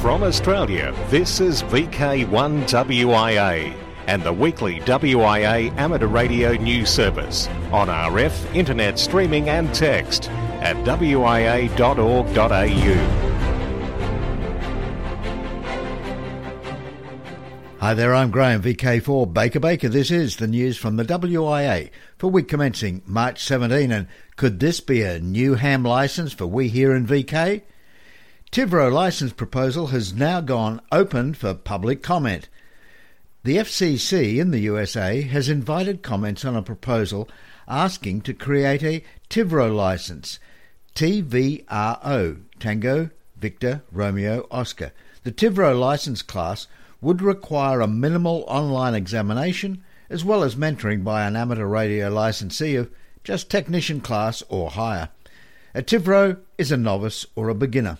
From Australia, this is VK1WIA and the weekly WIA amateur radio news service on RF, internet streaming and text at wia.org.au. Hi there, I'm Graham, VK4 Baker Baker. This is the news from the WIA for week commencing March 17. And could this be a new ham licence for we here in VK? Tivro licence proposal has now gone open for public comment. The FCC in the USA has invited comments on a proposal asking to create a Tivro licence, TVRO, Tango, Victor, Romeo, Oscar. The Tivro licence class would require a minimal online examination as well as mentoring by an amateur radio licensee of just technician class or higher. A Tivro is a novice or a beginner.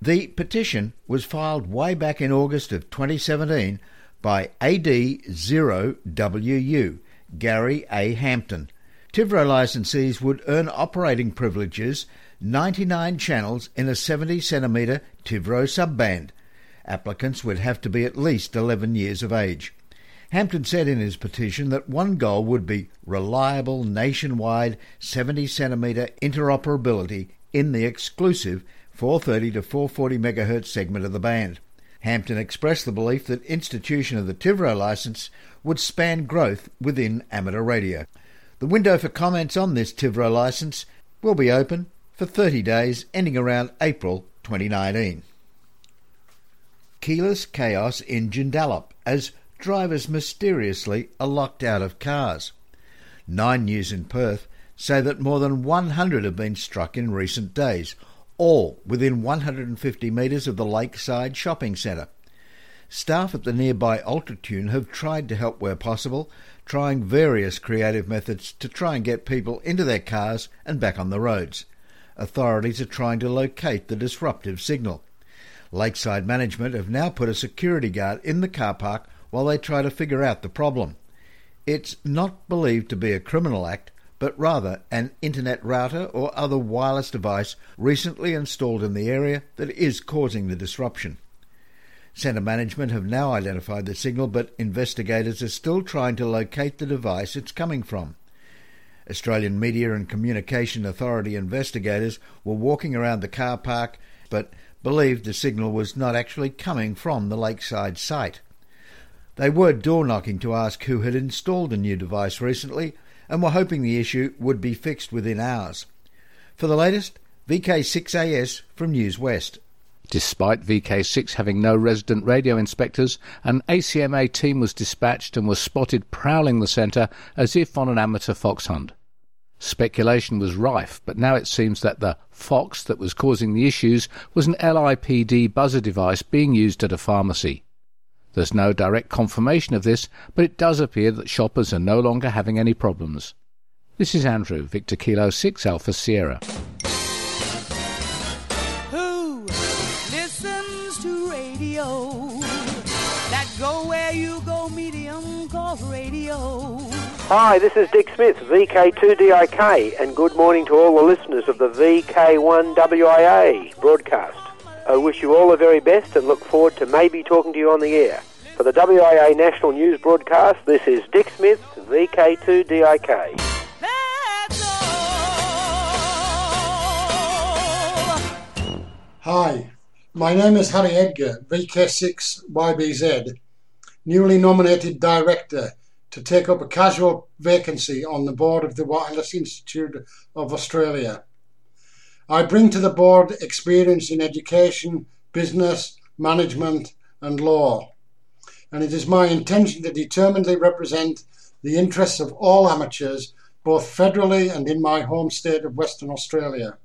The petition was filed way back in August of 2017 by AD0WU, Gary A. Hampton. Tivro licensees would earn operating privileges 99 channels in a 70 centimetre Tivro subband. Applicants would have to be at least 11 years of age. Hampton said in his petition that one goal would be reliable nationwide 70 centimetre interoperability in the exclusive 430 to 440 MHz segment of the band. Hampton expressed the belief that institution of the Tivro license would span growth within amateur radio. The window for comments on this Tivro license will be open for 30 days ending around April 2019. Keyless chaos in Joondalup as drivers mysteriously are locked out of cars. Nine News in Perth say that more than 100 have been struck in recent days, all within 150 metres of the Lakeside Shopping Centre. Staff at the nearby Ultratune have tried to help where possible, trying various creative methods to try and get people into their cars and back on the roads. Authorities are trying to locate the disruptive signal. Lakeside management have now put a security guard in the car park while they try to figure out the problem. It's not believed to be a criminal act, but rather an internet router or other wireless device recently installed in the area that is causing the disruption. Centre management have now identified the signal, but investigators are still trying to locate the device it's coming from. Australian Media and Communication Authority investigators were walking around the car park, but believed the signal was not actually coming from the lakeside site. They were door knocking to ask who had installed the new device recently, and were hoping the issue would be fixed within hours. For the latest, VK6AS from News West. Despite VK6 having no resident radio inspectors, an ACMA team was dispatched and was spotted prowling the centre as if on an amateur fox hunt. Speculation was rife, but now it seems that the fox that was causing the issues was an LIPD buzzer device being used at a pharmacy. There's no direct confirmation of this, but it does appear that shoppers are no longer having any problems. This is Andrew, Victor Kilo 6 Alpha Sierra. Who listens to radio? That go where you go medium called radio. Hi, this is Dick Smith, VK2DIK, and good morning to all the listeners of the VK1WIA broadcast. I wish you all the very best and look forward to maybe talking to you on the air. For the WIA National News Broadcast, this is Dick Smith, VK2DIK. Hi, my name is Harry Edgar, VK6YBZ, newly nominated director to take up a casual vacancy on the board of the Wireless Institute of Australia. I bring to the board experience in education, business, management, and law, and it is my intention to determinedly represent the interests of all amateurs, both federally and in my home state of Western Australia.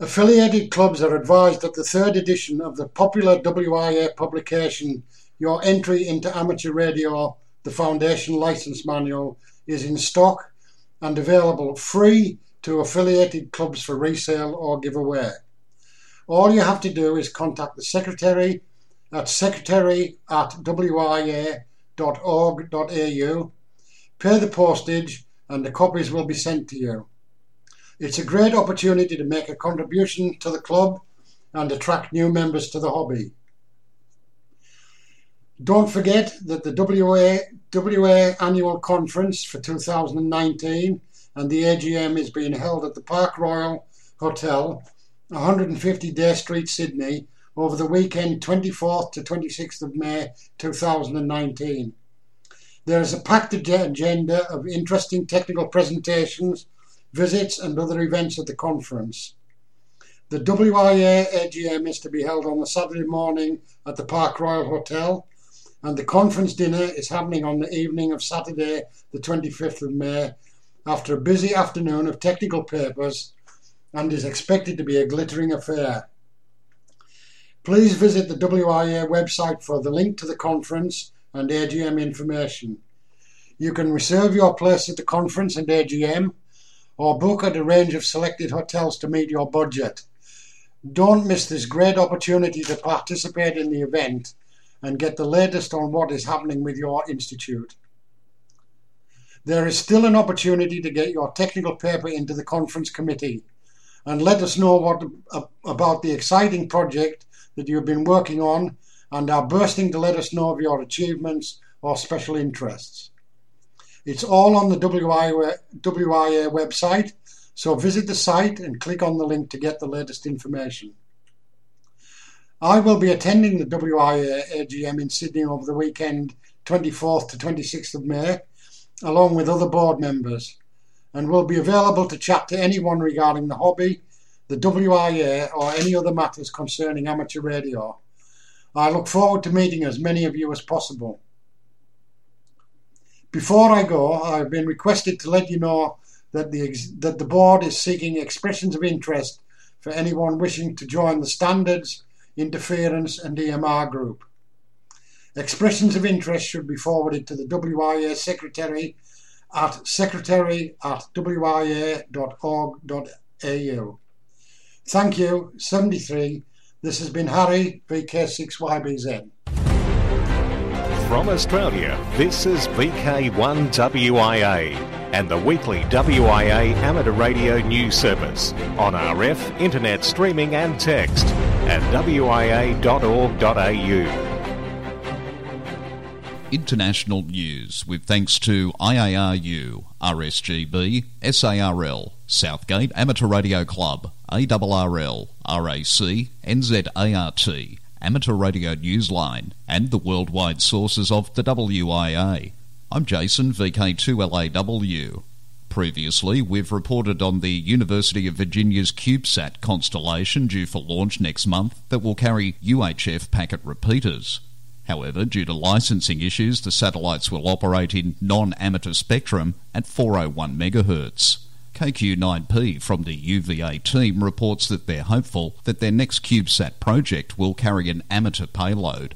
Affiliated clubs are advised that the third edition of the popular WIA publication, Your Entry into Amateur Radio, the Foundation License Manual, is in stock and available free to affiliated clubs for resale or giveaway. All you have to do is contact the secretary at secretary at wia.org.au, pay the postage, and the copies will be sent to you. It's a great opportunity to make a contribution to the club and attract new members to the hobby. Don't forget that the WIA, WIA Annual Conference for 2019 and the AGM is being held at the Park Royal Hotel, 150 Day Street, Sydney, over the weekend 24th to 26th of May 2019. There is a packed agenda of interesting technical presentations, visits, and other events at the conference. The WIA AGM is to be held on the Saturday morning at the Park Royal Hotel, and the conference dinner is happening on the evening of Saturday, the 25th of May, after a busy afternoon of technical papers, and is expected to be a glittering affair. Please visit the WIA website for the link to the conference and AGM information. You can reserve your place at the conference and AGM or book at a range of selected hotels to meet your budget. Don't miss this great opportunity to participate in the event and get the latest on what is happening with your institute. There is still an opportunity to get your technical paper into the conference committee and let us know what uh, about the exciting project that you've been working on and are bursting to let us know of your achievements or special interests. It's all on the WIA, WIA website, so visit the site and click on the link to get the latest information. I will be attending the WIA uh, AGM in Sydney over the weekend, 24th to 26th of May, along with other board members, and will be available to chat to anyone regarding the hobby, the WIA, or any other matters concerning amateur radio. I look forward to meeting as many of you as possible. Before I go, I have been requested to let you know that the, that the board is seeking expressions of interest for anyone wishing to join the Standards, Interference and EMR group. Expressions of interest should be forwarded to the WIA Secretary at secretary at wia.org.au. Thank you, 73. This has been Harry, VK6YBZ. From Australia, this is VK1WIA and the weekly WIA amateur radio news service on RF, internet streaming and text at wia.org.au. International news with thanks to IARU, RSGB, SARL, Southgate Amateur Radio Club, ARRL, RAC, NZART, Amateur Radio Newsline, and the worldwide sources of the WIA. I'm Jason, VK2LAW. Previously, we've reported on the University of Virginia's CubeSat constellation due for launch next month that will carry UHF packet repeaters. However, due to licensing issues, the satellites will operate in non amateur spectrum at 401 MHz. KQ9P from the UVA team reports that they're hopeful that their next CubeSat project will carry an amateur payload.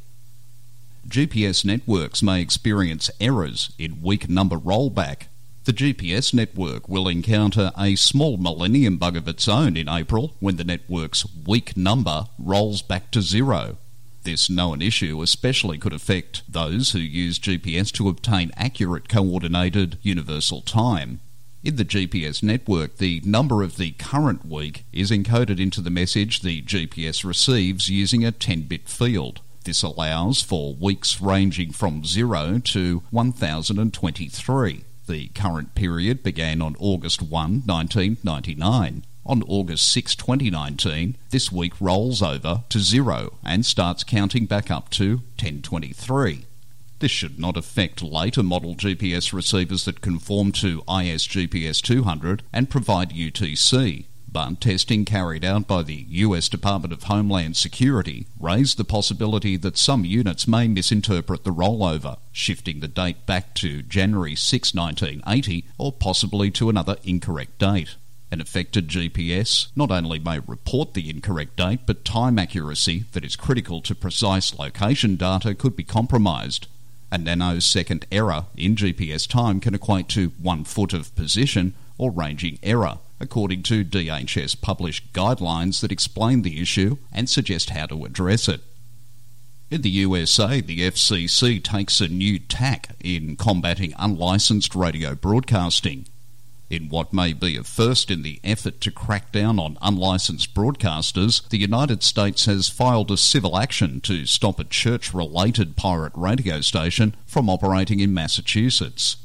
GPS networks may experience errors in week number rollback. The GPS network will encounter a small millennium bug of its own in April when the network's week number rolls back to zero. This known issue especially could affect those who use GPS to obtain accurate coordinated universal time. In the GPS network, the number of the current week is encoded into the message the GPS receives using a 10 bit field. This allows for weeks ranging from 0 to 1023. The current period began on August 1, 1999. On August 6, 2019, this week rolls over to 0 and starts counting back up to 1023. This should not affect later model GPS receivers that conform to ISGPS 200 and provide UTC, but testing carried out by the US Department of Homeland Security raised the possibility that some units may misinterpret the rollover, shifting the date back to January 6, 1980, or possibly to another incorrect date. An affected GPS not only may report the incorrect date, but time accuracy that is critical to precise location data could be compromised, a nanosecond error in GPS time can equate to one foot of position or ranging error, according to DHS published guidelines that explain the issue and suggest how to address it. In the USA, the FCC takes a new tack in combating unlicensed radio broadcasting. In what may be a first in the effort to crack down on unlicensed broadcasters, the United States has filed a civil action to stop a church related pirate radio station from operating in Massachusetts.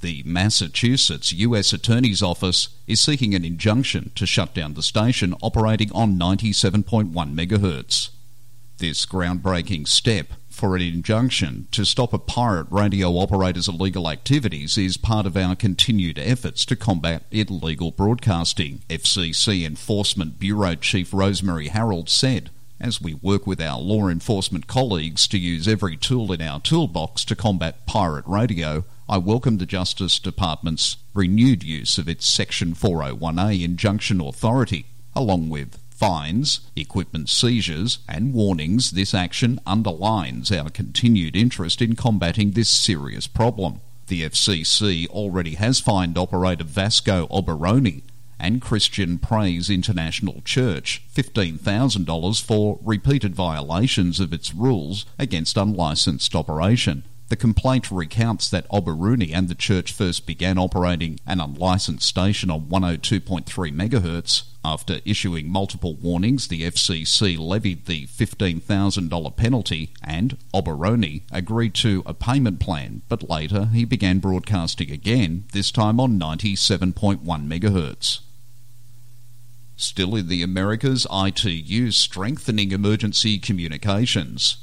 The Massachusetts U.S. Attorney's Office is seeking an injunction to shut down the station operating on 97.1 MHz. This groundbreaking step for an injunction to stop a pirate radio operator's illegal activities is part of our continued efforts to combat illegal broadcasting, FCC Enforcement Bureau Chief Rosemary Harold said. As we work with our law enforcement colleagues to use every tool in our toolbox to combat pirate radio, I welcome the Justice Department's renewed use of its Section 401A injunction authority, along with fines, equipment seizures, and warnings, this action underlines our continued interest in combating this serious problem. The FCC already has fined operator Vasco Oberoni and Christian Praise International Church $15,000 for repeated violations of its rules against unlicensed operation. The complaint recounts that Oberoni and the church first began operating an unlicensed station on 102.3 MHz. After issuing multiple warnings, the FCC levied the $15,000 penalty and Oberoni agreed to a payment plan, but later he began broadcasting again, this time on 97.1 MHz. Still in the Americas, ITU strengthening emergency communications.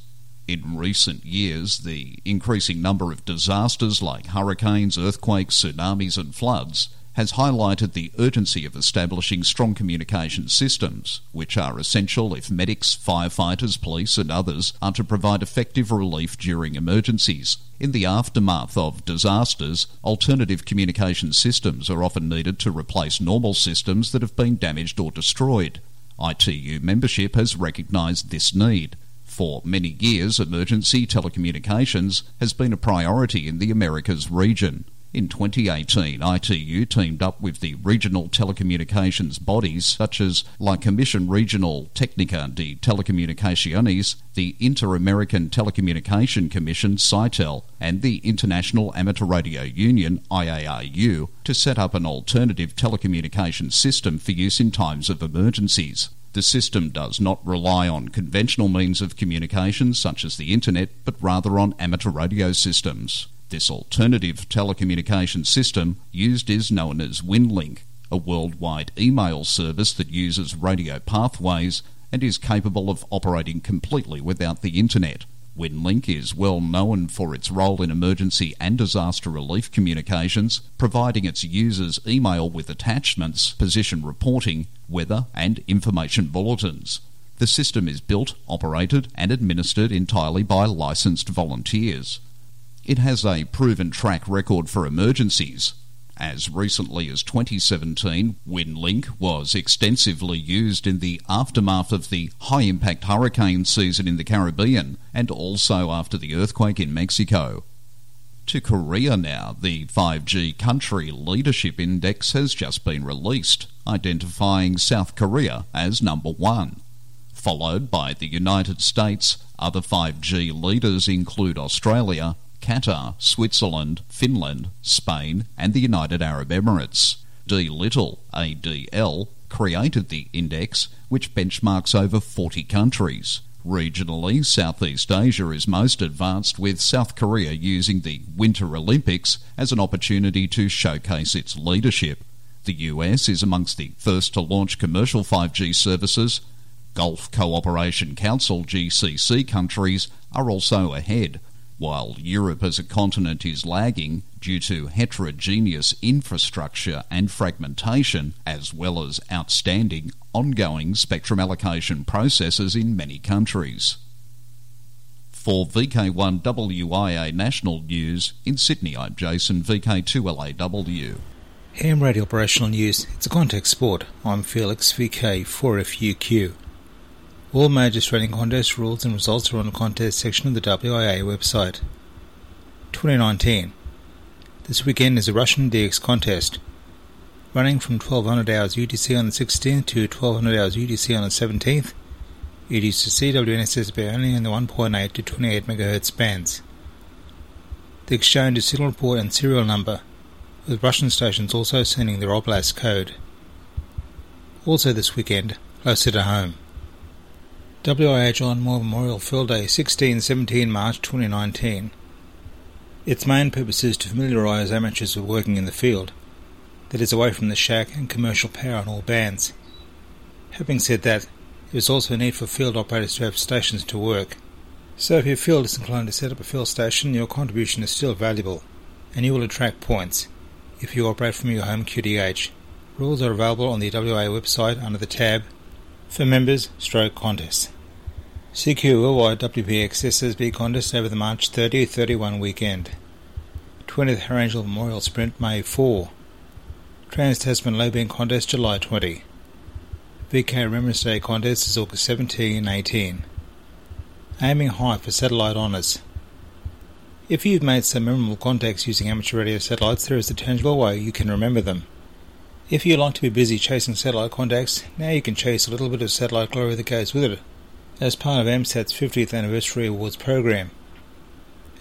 In recent years, the increasing number of disasters like hurricanes, earthquakes, tsunamis, and floods has highlighted the urgency of establishing strong communication systems, which are essential if medics, firefighters, police, and others are to provide effective relief during emergencies. In the aftermath of disasters, alternative communication systems are often needed to replace normal systems that have been damaged or destroyed. ITU membership has recognised this need. For many years, emergency telecommunications has been a priority in the Americas region. In 2018, ITU teamed up with the regional telecommunications bodies such as La Comisión Regional Técnica de Telecomunicaciones, the Inter-American Telecommunication Commission CITEL, and the International Amateur Radio Union IARU to set up an alternative telecommunications system for use in times of emergencies. The system does not rely on conventional means of communication such as the internet, but rather on amateur radio systems. This alternative telecommunication system used is known as WinLink, a worldwide email service that uses radio pathways and is capable of operating completely without the internet. WinLink is well known for its role in emergency and disaster relief communications, providing its users email with attachments, position reporting, weather, and information bulletins. The system is built, operated, and administered entirely by licensed volunteers. It has a proven track record for emergencies, as recently as 2017, WinLink was extensively used in the aftermath of the high impact hurricane season in the Caribbean and also after the earthquake in Mexico. To Korea now, the 5G Country Leadership Index has just been released, identifying South Korea as number one. Followed by the United States, other 5G leaders include Australia, Qatar, Switzerland, Finland, Spain, and the United Arab Emirates. D. Little, ADL, created the index, which benchmarks over 40 countries. Regionally, Southeast Asia is most advanced, with South Korea using the Winter Olympics as an opportunity to showcase its leadership. The US is amongst the first to launch commercial 5G services. Gulf Cooperation Council GCC countries are also ahead, while Europe as a continent is lagging due to heterogeneous infrastructure and fragmentation, as well as outstanding ongoing spectrum allocation processes in many countries. For VK1WIA National News in Sydney, I'm Jason, VK2LAW. AM Radio Operational News, it's a contact sport. I'm Felix, VK4FUQ. All major Australian contest rules and results are on the contest section of the WIA website. 2019. This weekend is a Russian DX contest, running from 1200 hours UTC on the 16th to 1200 hours UTC on the 17th. It is to CWNSSB only in the 1.8 to 28 MHz bands. The exchange is signal report and serial number with Russian stations also sending their oblast code. Also this weekend, closer to home. John Moore Memorial Field Day 16-17 March 2019. Its main purpose is to familiarise amateurs with working in the field, that is away from the shack and commercial power on all bands. Having said that, there is also a need for field operators to have stations to work. So if your field is inclined to set up a field station, your contribution is still valuable, and you will attract points if you operate from your home QTH. Rules are available on the WIA website under the tab for members stroke contests. CQ Worldwide WPX SSB contest over the March 30-31 weekend. 20th Harry Angel Memorial Sprint May 4. Trans Tasman Low Band Contest July 20. VK Remembrance Day Contest is August 17 18. Aiming high for satellite honours. If you've made some memorable contacts using amateur radio satellites, there is a tangible way you can remember them. If you like to be busy chasing satellite contacts, now you can chase a little bit of satellite glory that goes with it, as part of AMSAT's 50th Anniversary Awards program.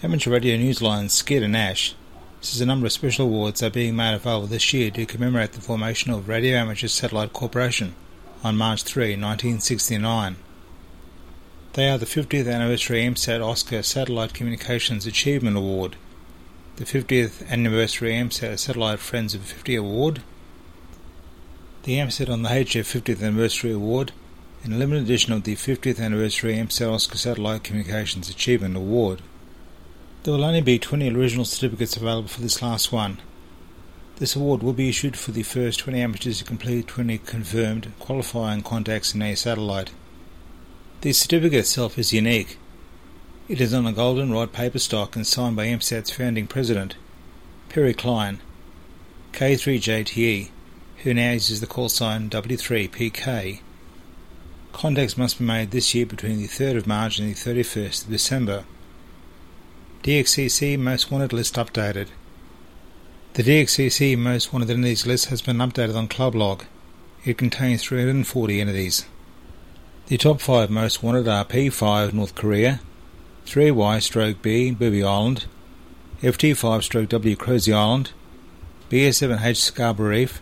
Amateur Radio Newsline Skeeter Nash says a number of special awards are being made available this year to commemorate the formation of Radio Amateur Satellite Corporation on March 3, 1969. They are the 50th Anniversary AMSAT Oscar Satellite Communications Achievement Award, the 50th Anniversary AMSAT Satellite Friends of 50 Award, the AMSAT on the HF 50th Anniversary Award, and a limited edition of the 50th Anniversary AMSAT Oscar Satellite Communications Achievement Award. There will only be 20 original certificates available for this last one. This award will be issued for the first 20 amateurs to complete 20 confirmed qualifying contacts in a satellite. The certificate itself is unique. It is on a golden rod paper stock and signed by AMSAT's founding president, Perry Klein, K3JTE, who now uses the call sign W3PK. Contacts must be made this year between the 3rd of March and the 31st of December. DXCC Most Wanted list updated. The DXCC Most Wanted Entities list has been updated on Clublog. It contains 340 entities. The top 5 most wanted are P5 North Korea, 3Y stroke B Bouvet Island, FT5 stroke W Crozet Island, BS7H Scarborough Reef,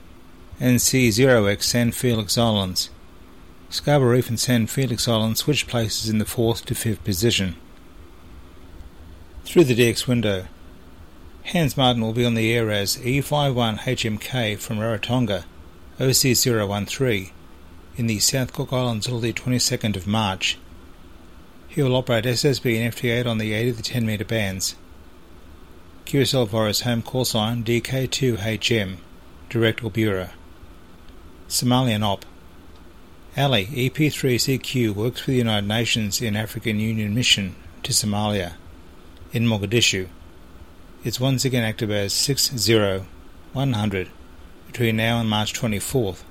and C0X San Felix Islands. Scarborough Reef and San Felix Islands switch places in the 4th to 5th position. Through the DX window, Hans Martin will be on the air as E51HMK from Rarotonga, OC013, in the South Cook Islands until the 22nd of March. He will operate SSB and FT8 on the 8 of the 10 metre bands. QSL Virus home call sign DK2HM, Direct Bureau. Somalian Op. Ali, EP3CQ works for the United Nations in African Union Mission to Somalia, in Mogadishu. It's once again active as 60100 between now and March 24th.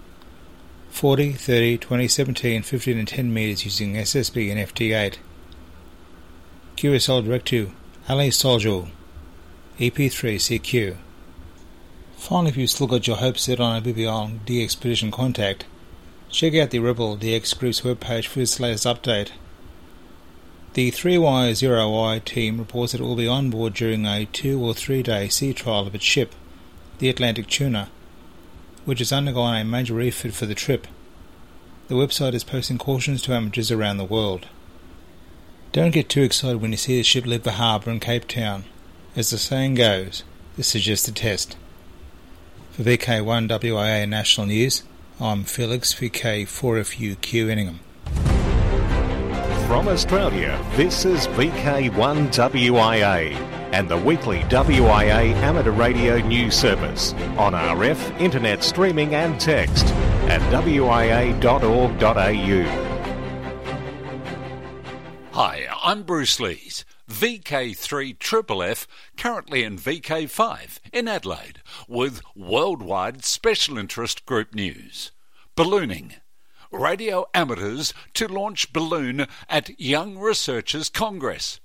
40, 30, 20, 17, 15 and 10 metres using SSB and FT8. QSL Direct to Ali Soljo, EP3CQ. Finally, if you've still got your hopes set on a BBL DX Expedition contact, check out the Rebel DX Group's webpage for its latest update. The 3Y0Y team reports that it will be on board during a two or three day sea trial of its ship, the Atlantic Tuna, which has undergone a major refit for the trip. The website is posting cautions to amateurs around the world. Don't get too excited when you see the ship leave the harbour in Cape Town. As the saying goes, this is just a test. For VK1WIA National News, I'm Felix VK4FUQ Inningham. From Australia, this is VK1WIA and the weekly WIA amateur radio news service on RF, internet streaming and text at wia.org.au. Hi, I'm Bruce Lees. VK3FFF, currently in VK5 in Adelaide, with worldwide special interest group news. Ballooning. Radio amateurs to launch balloon at Young Researchers Congress.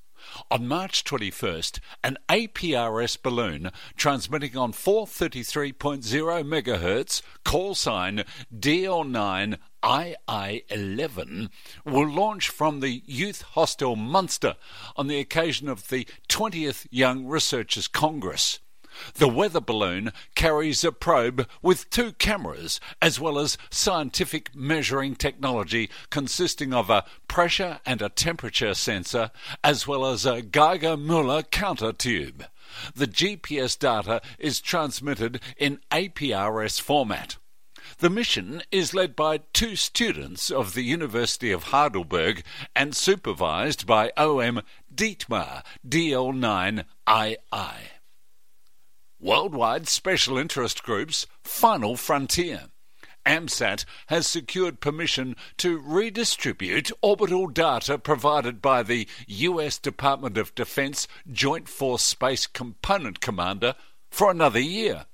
On March 21st, an APRS balloon transmitting on 433.0 MHz, call sign DL9 II11, will launch from the Youth Hostel Munster on the occasion of the 20th Young Researchers Congress. The weather balloon carries a probe with two cameras, as well as scientific measuring technology consisting of a pressure and a temperature sensor, as well as a Geiger Muller counter tube. The GPS data is transmitted in APRS format. The mission is led by two students of the University of Heidelberg and supervised by OM Dietmar DL9II. Worldwide Special Interest Group's Final Frontier. AMSAT has secured permission to redistribute orbital data provided by the US Department of Defense Joint Force Space Component Commander for another year.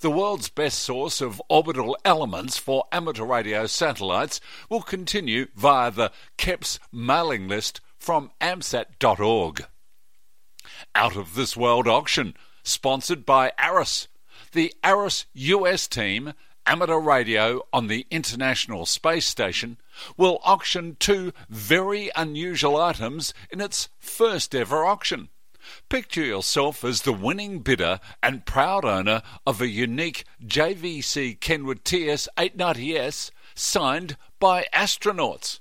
The world's best source of orbital elements for amateur radio satellites will continue via the KEPS mailing list from amsat.org. Out of this world auction sponsored by ARISS, The ARISS US team, amateur radio on the International Space Station, will auction two very unusual items in its first ever auction. Picture yourself as the winning bidder and proud owner of a unique JVC Kenwood TS 890S signed by astronauts.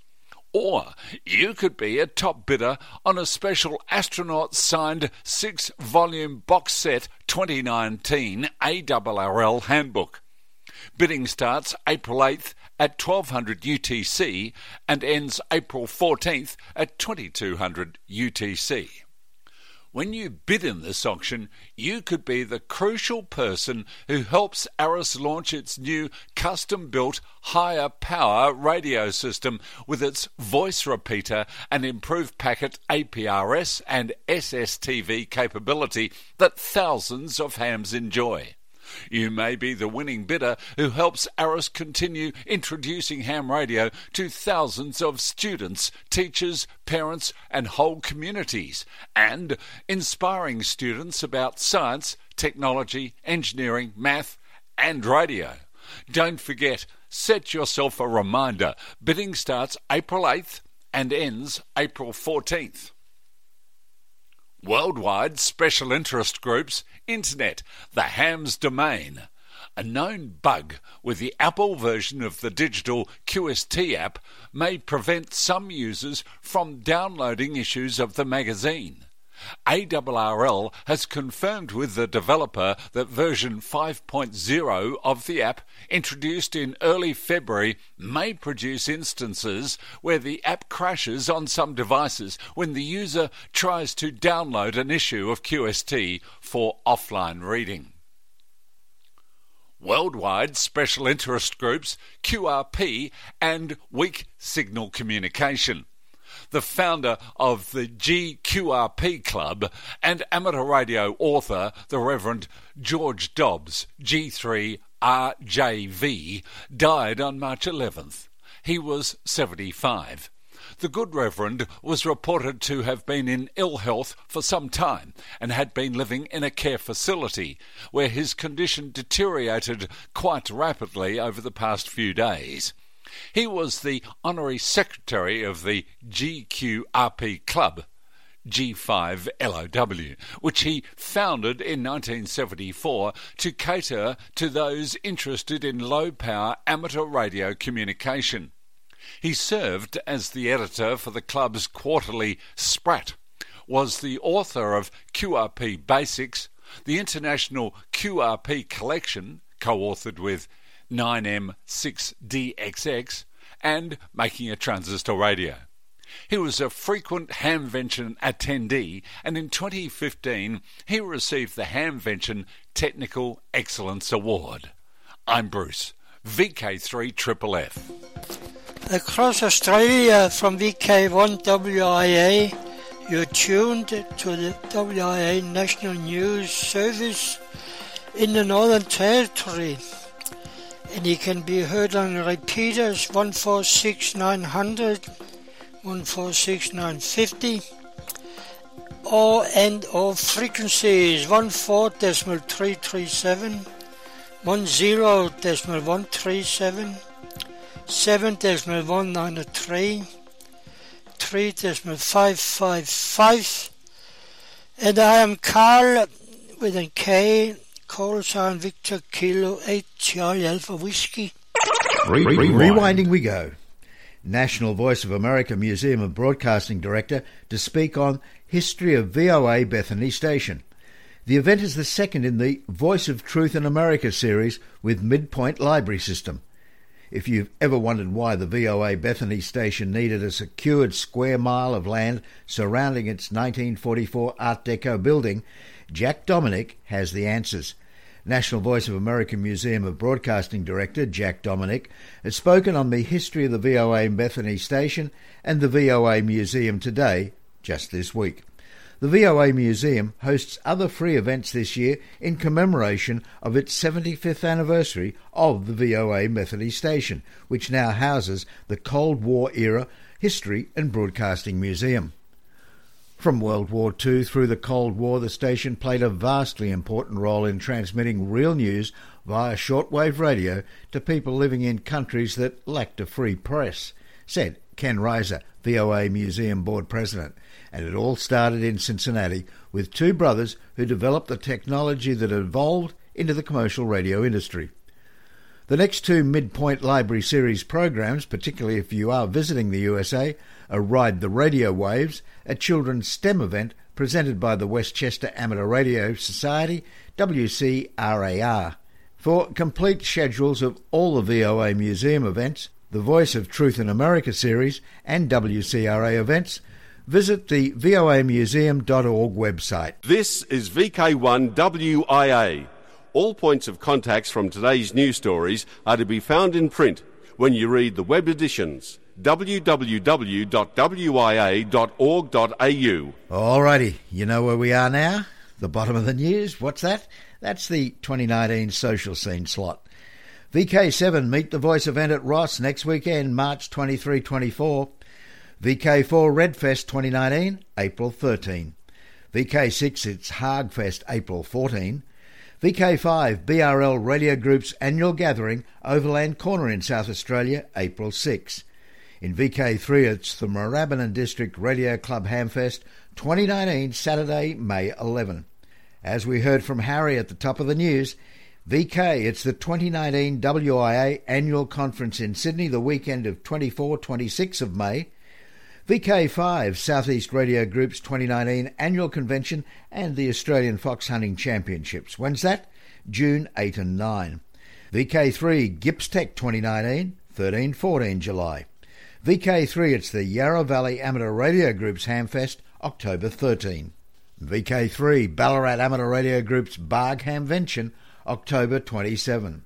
Or you could be a top bidder on a special astronaut signed six volume box set 2019 ARRL handbook. Bidding starts April 8th at 1200 UTC and ends April 14th at 2200 UTC. When you bid in this auction, you could be the crucial person who helps ARISS launch its new custom built higher power radio system with its voice repeater and improved packet APRS and SSTV capability that thousands of hams enjoy. You may be the winning bidder who helps ARISS continue introducing ham radio to thousands of students, teachers, parents, and whole communities, and inspiring students about science, technology, engineering, math, and radio. Don't forget, set yourself a reminder. Bidding starts April 8th and ends April 14th. Worldwide Special Interest Groups Internet, the ham's domain. A known bug with the Apple version of the digital QST app may prevent some users from downloading issues of the magazine. ARRL has confirmed with the developer that version 5.0 of the app, introduced in early February, may produce instances where the app crashes on some devices when the user tries to download an issue of QST for offline reading. Worldwide Special Interest Groups, QRP, and Weak Signal Communication the founder of the GQRP Club, and amateur radio author, the Reverend George Dobbs, G3RJV, died on March 11th. He was 75. The good Reverend was reported to have been in ill health for some time and had been living in a care facility where his condition deteriorated quite rapidly over the past few days. He was the honorary secretary of the GQRP Club, G5LOW, which he founded in 1974 to cater to those interested in low power amateur radio communication. He served as the editor for the club's quarterly Sprat, was the author of QRP Basics, the International QRP Collection, co authored with 9M6DXX, and making a transistor radio. He was a frequent Hamvention attendee, and in 2015 he received the Hamvention Technical Excellence Award. I'm Bruce, VK3FFF. Across Australia from VK1WIA, you're tuned to the WIA National News Service in the Northern Territory and he can be heard on repeaters 146900, 146950, or and or frequencies 14.337, 10.137, 7.193, 3.555, and I am Carl with a K call sign Victor Kilo 8 Charlie Alpha Whiskey. Re- re- rewinding we go. National Voice of America Museum of Broadcasting Director to speak on History of VOA Bethany Station. The event is the second in the Voice of Truth in America series with Midpoint Library System. If you've ever wondered why the VOA Bethany station needed a secured square mile of land surrounding its 1944 Art Deco building, Jack Dominic has the answers. National Voice of America Museum of Broadcasting Director Jack Dominic has spoken on the history of the VOA Bethany station and the VOA Museum today, just this week. The VOA Museum hosts other free events this year in commemoration of its 75th anniversary of the VOA Bethany station, which now houses the Cold War era History and Broadcasting Museum. From World War II through the Cold War, the station played a vastly important role in transmitting real news via shortwave radio to people living in countries that lacked a free press, said Ken Reiser, VOA Museum Board President and it all started in Cincinnati with two brothers who developed the technology that evolved into the commercial radio industry. The next two Midpoint Library Series programs, particularly if you are visiting the USA, are Ride the Radio Waves, a children's STEM event presented by the Westchester Amateur Radio Society, WCRAR. For complete schedules of all the VOA Museum events, the Voice of Truth in America series, and WCRA events, visit the voamuseum.org website. This is VK1WIA. All points of contacts from today's news stories are to be found in print when you read the web editions www.wia.org.au. Alrighty, you know where we are now? The bottom of the news. What's that? That's the 2019 social scene slot. VK7 Meet the Voice event at Ross next weekend, March 23 24. VK4 Redfest 2019, April 13. VK6 it's HARGfest, April 14. VK5 BRL Radio Group's annual gathering, Overland Corner in South Australia, April 6. In VK3 it's the Moorabbin District Radio Club Hamfest 2019, Saturday, May 11. As we heard from Harry at the top of the news, VK, it's the 2019 WIA Annual Conference in Sydney, the weekend of 24 26 of May. VK5, Southeast Radio Group's 2019 annual convention and the Australian Fox Hunting Championships. When's that? June 8 and 9. VK3, GippsTech 2019, 13 14 July. VK3, it's the Yarra Valley Amateur Radio Group's Hamfest, October 13. VK3, Ballarat Amateur Radio Group's Barg Hamvention, October 27.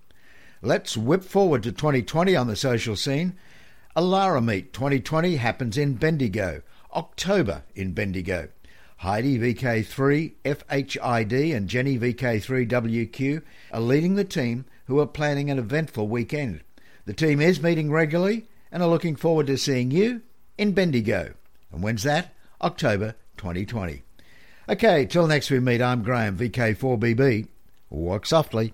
Let's whip forward to 2020 on the social scene. Alara Meet 2020 happens in Bendigo, October in Bendigo. Heidi VK3 FHID and Jenny VK3 WQ are leading the team who are planning an eventful weekend. The team is meeting regularly and are looking forward to seeing you in Bendigo. And when's that? October 2020. Okay, till next we meet, I'm Graham, VK4BB. Walk softly.